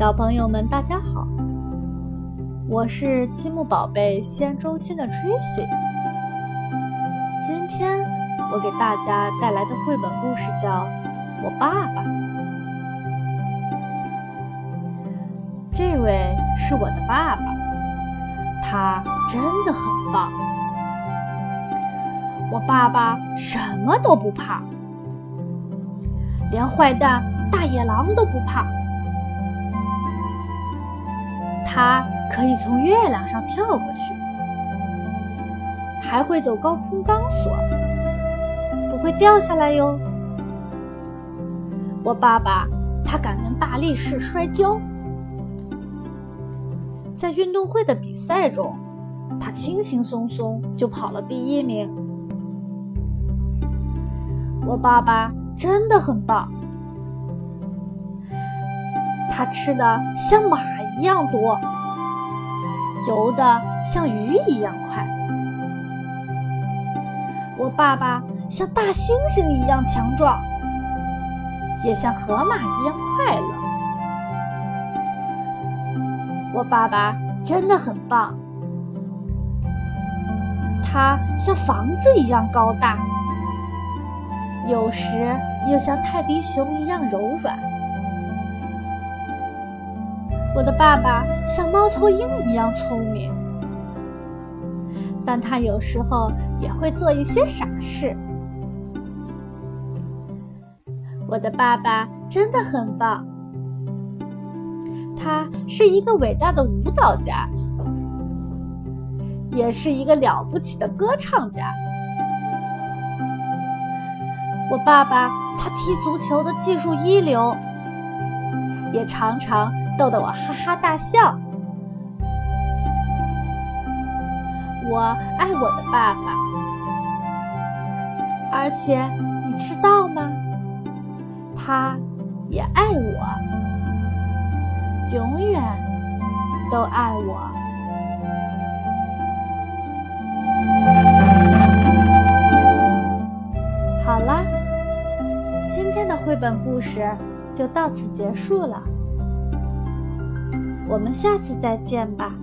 小朋友们，大家好！我是积木宝贝西安中心的 Tracy。今天我给大家带来的绘本故事叫《我爸爸》。这位是我的爸爸，他真的很棒。我爸爸什么都不怕，连坏蛋大野狼都不怕。他可以从月亮上跳过去，还会走高空钢索，不会掉下来哟。我爸爸他敢跟大力士摔跤，在运动会的比赛中，他轻轻松松就跑了第一名。我爸爸真的很棒，他吃的像马。一样多，游的像鱼一样快。我爸爸像大猩猩一样强壮，也像河马一样快乐。我爸爸真的很棒，他像房子一样高大，有时又像泰迪熊一样柔软。我的爸爸像猫头鹰一样聪明，但他有时候也会做一些傻事。我的爸爸真的很棒，他是一个伟大的舞蹈家，也是一个了不起的歌唱家。我爸爸他踢足球的技术一流，也常常。逗得我哈哈大笑。我爱我的爸爸，而且你知道吗？他也爱我，永远都爱我。好了，今天的绘本故事就到此结束了。我们下次再见吧。